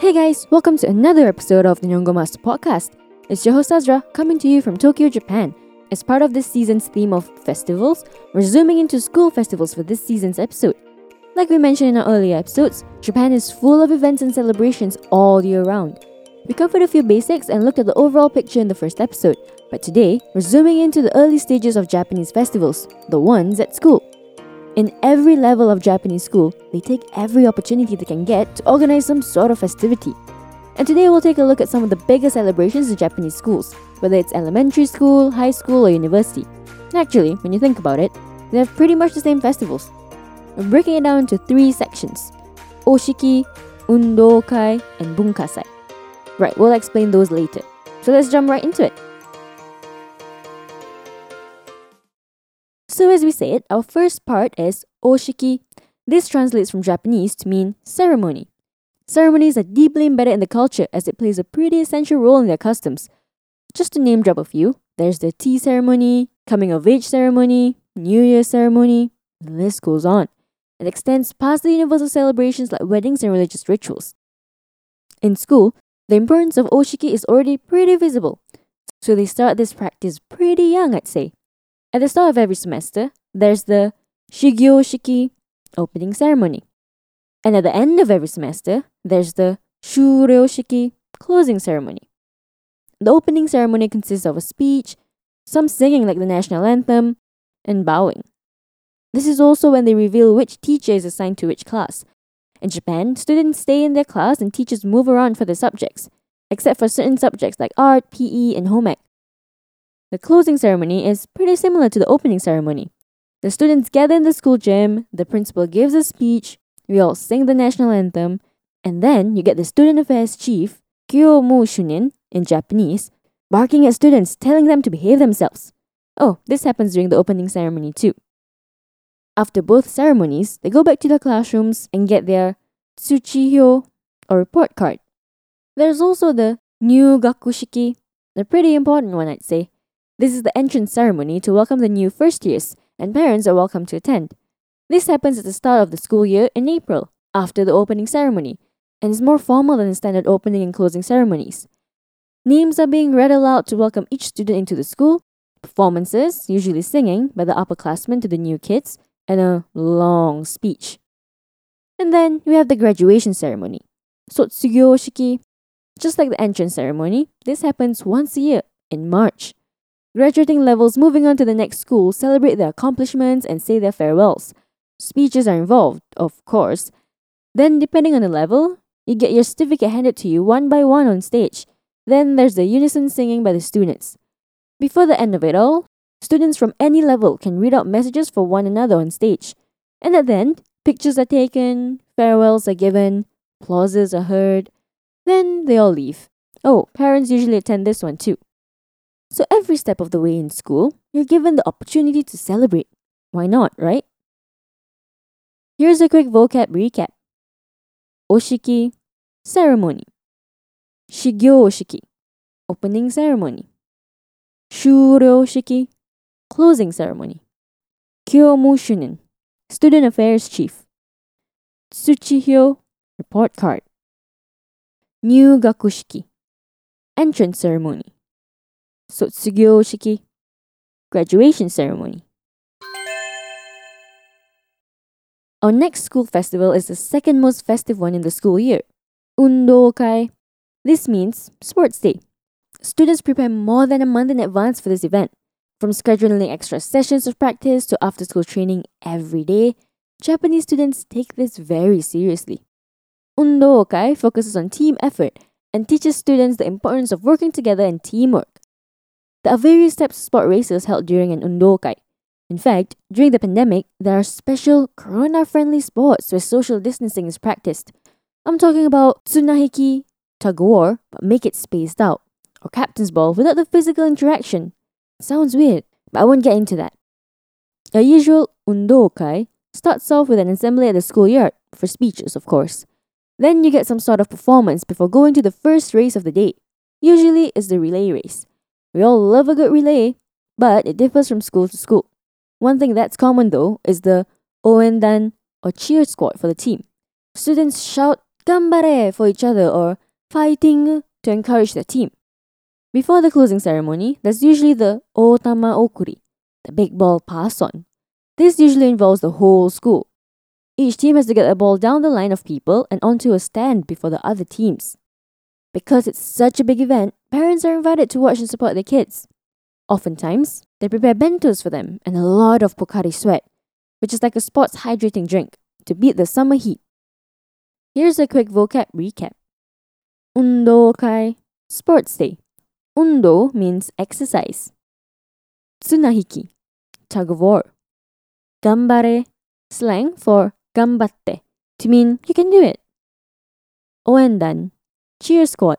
Hey guys, welcome to another episode of the Nihongo Master Podcast. It's your host Azra coming to you from Tokyo, Japan. As part of this season's theme of festivals, we're zooming into school festivals for this season's episode. Like we mentioned in our earlier episodes, Japan is full of events and celebrations all year round. We covered a few basics and looked at the overall picture in the first episode, but today we're zooming into the early stages of Japanese festivals, the ones at school. In every level of Japanese school, they take every opportunity they can get to organize some sort of festivity. And today we'll take a look at some of the biggest celebrations in Japanese schools, whether it's elementary school, high school, or university. Actually, when you think about it, they have pretty much the same festivals. We're breaking it down into three sections Oshiki, Undokai, and Bunkasai. Right, we'll explain those later. So let's jump right into it. So, as we said, our first part is Oshiki. This translates from Japanese to mean ceremony. Ceremonies are deeply embedded in the culture as it plays a pretty essential role in their customs. Just to name drop a few, there's the tea ceremony, coming of age ceremony, New Year ceremony, the list goes on. It extends past the universal celebrations like weddings and religious rituals. In school, the importance of Oshiki is already pretty visible, so they start this practice pretty young, I'd say. At the start of every semester, there's the Shigyo-shiki opening ceremony. And at the end of every semester, there's the Shuryo-shiki closing ceremony. The opening ceremony consists of a speech, some singing like the national anthem, and bowing. This is also when they reveal which teacher is assigned to which class. In Japan, students stay in their class and teachers move around for their subjects, except for certain subjects like art, PE, and home ec. The closing ceremony is pretty similar to the opening ceremony. The students gather in the school gym, the principal gives a speech, we all sing the national anthem, and then you get the student affairs chief, Kyomu Shunin, in Japanese, barking at students, telling them to behave themselves. Oh, this happens during the opening ceremony too. After both ceremonies, they go back to their classrooms and get their tsuchihyo, or report card. There's also the nyugakushiki, the pretty important one I'd say. This is the entrance ceremony to welcome the new first years, and parents are welcome to attend. This happens at the start of the school year in April, after the opening ceremony, and is more formal than the standard opening and closing ceremonies. Names are being read aloud to welcome each student into the school, performances, usually singing by the upperclassmen to the new kids, and a long speech. And then we have the graduation ceremony, Sotsugyo Shiki. Just like the entrance ceremony, this happens once a year in March. Graduating levels moving on to the next school celebrate their accomplishments and say their farewells. Speeches are involved, of course. Then, depending on the level, you get your certificate handed to you one by one on stage. Then there's the unison singing by the students. Before the end of it all, students from any level can read out messages for one another on stage. And at the end, pictures are taken, farewells are given, applauses are heard. Then they all leave. Oh, parents usually attend this one too. So every step of the way in school, you're given the opportunity to celebrate. Why not, right? Here's a quick vocab recap. Oshiki, ceremony. Shigyo oshiki, opening ceremony. Shuryo shiki, closing ceremony. Kyomu shunin, student affairs chief. Tsuchihyo, report card. Nyugakushiki, entrance ceremony. Sotsugyo shiki, graduation ceremony. Our next school festival is the second most festive one in the school year, Undokai. This means sports day. Students prepare more than a month in advance for this event. From scheduling extra sessions of practice to after school training every day, Japanese students take this very seriously. Undokai focuses on team effort and teaches students the importance of working together and teamwork. There are various types of sport races held during an undokai. In fact, during the pandemic, there are special corona-friendly sports where social distancing is practiced. I'm talking about tsunahiki, tug of war, but make it spaced out, or captain's ball without the physical interaction. Sounds weird, but I won't get into that. A usual undokai starts off with an assembly at the schoolyard, for speeches, of course. Then you get some sort of performance before going to the first race of the day. Usually, it's the relay race. We all love a good relay, but it differs from school to school. One thing that's common though is the oendan or cheer squad for the team. Students shout gambare for each other or fighting to encourage the team. Before the closing ceremony, there's usually the otama okuri, the big ball pass on. This usually involves the whole school. Each team has to get a ball down the line of people and onto a stand before the other teams. Because it's such a big event, parents are invited to watch and support their kids. Oftentimes, they prepare bentos for them and a lot of Pocari sweat, which is like a sports hydrating drink, to beat the summer heat. Here's a quick vocab recap. Undo kai, sports day. Undo means exercise. Tsunahiki, tug of war. Gambare, slang for gambatte, to mean you can do it. Oendan, cheer squad.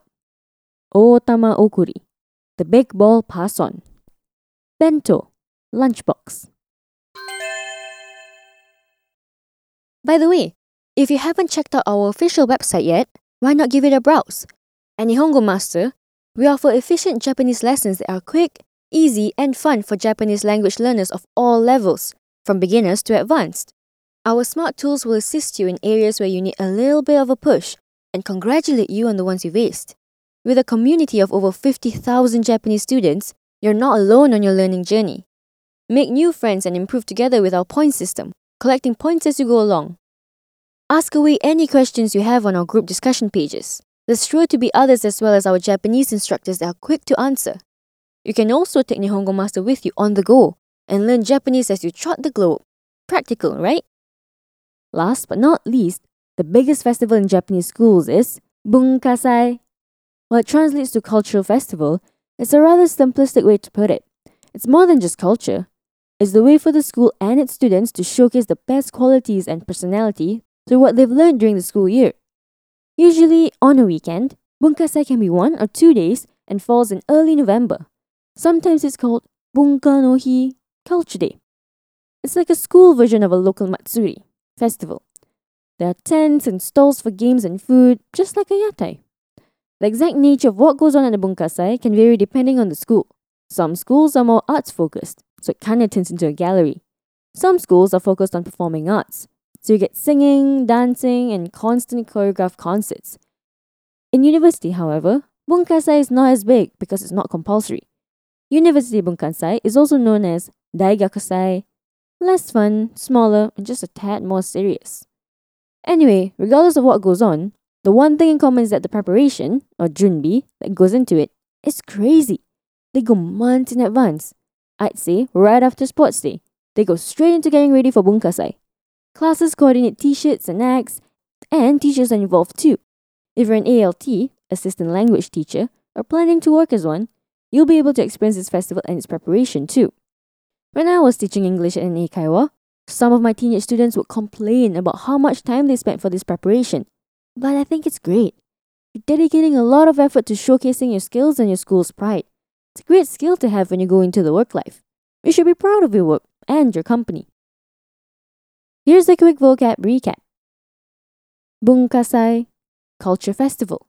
Otama okuri, the big ball pass on. Bento, lunchbox. By the way, if you haven't checked out our official website yet, why not give it a browse? At Nihongo Master, we offer efficient Japanese lessons that are quick, easy, and fun for Japanese language learners of all levels, from beginners to advanced. Our smart tools will assist you in areas where you need a little bit of a push and congratulate you on the ones you've aced. With a community of over 50,000 Japanese students, you're not alone on your learning journey. Make new friends and improve together with our point system, collecting points as you go along. Ask away any questions you have on our group discussion pages. There's sure to be others as well as our Japanese instructors that are quick to answer. You can also take Nihongo Master with you on the go and learn Japanese as you trot the globe. Practical, right? Last but not least, the biggest festival in Japanese schools is Bunkasai. While it translates to cultural festival, it's a rather simplistic way to put it. It's more than just culture. It's the way for the school and its students to showcase the best qualities and personality through what they've learned during the school year. Usually on a weekend, Bunkasai can be one or two days and falls in early November. Sometimes it's called Bunka no Hi, Culture Day. It's like a school version of a local Matsuri festival. There are tents and stalls for games and food, just like a yatai. The exact nature of what goes on at a bunkasai can vary depending on the school. Some schools are more arts focused, so it kind of turns into a gallery. Some schools are focused on performing arts, so you get singing, dancing, and constant choreographed concerts. In university, however, bunkasai is not as big because it's not compulsory. University bunkasai is also known as daigakusai, less fun, smaller, and just a tad more serious. Anyway, regardless of what goes on, the one thing in common is that the preparation, or junbi, that goes into it is crazy. They go months in advance. I'd say right after sports day, they go straight into getting ready for bunkasai. Classes coordinate t-shirts and acts, and teachers are involved too. If you're an ALT, assistant language teacher, or planning to work as one, you'll be able to experience this festival and its preparation too. When I was teaching English at an Eikaiwa, some of my teenage students would complain about how much time they spent for this preparation. But I think it's great. You're dedicating a lot of effort to showcasing your skills and your school's pride. It's a great skill to have when you go into the work life. You should be proud of your work and your company. Here's a quick vocab recap. Bunkasai, Culture Festival.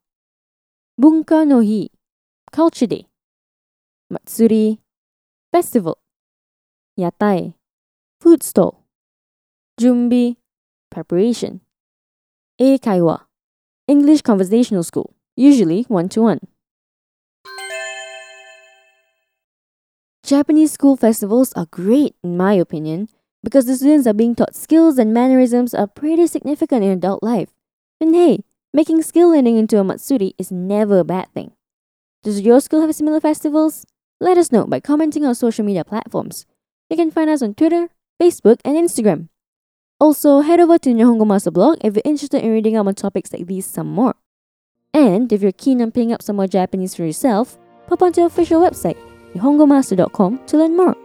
Bunka no Hi, Culture Day. Matsuri, Festival. Yatai, Food Stall. Junbi, preparation. Eikaiwa, English conversational school, usually one to one. Japanese school festivals are great, in my opinion, because the students are being taught skills and mannerisms are pretty significant in adult life. And hey, making skill learning into a matsuri is never a bad thing. Does your school have similar festivals? Let us know by commenting on social media platforms. You can find us on Twitter, Facebook, and Instagram. Also, head over to Nihongo Master blog if you're interested in reading up on topics like these some more. And if you're keen on picking up some more Japanese for yourself, pop onto our official website, nihongomaster.com to learn more.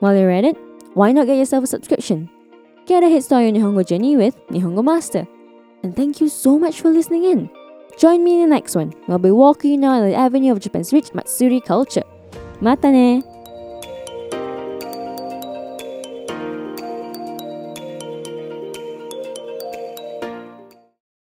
While you're at it, why not get yourself a subscription? Get a head start on your Nihongo journey with Nihongo Master. And thank you so much for listening in. Join me in the next one. We'll be walking you down the avenue of Japan's rich Matsuri culture. Mata ne!